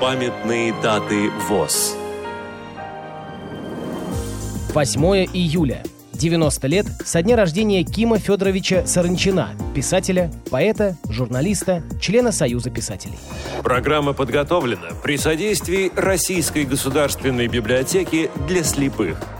Памятные даты ВОЗ. 8 июля. 90 лет со дня рождения Кима Федоровича Саранчина, писателя, поэта, журналиста, члена Союза писателей. Программа подготовлена при содействии Российской государственной библиотеки для слепых –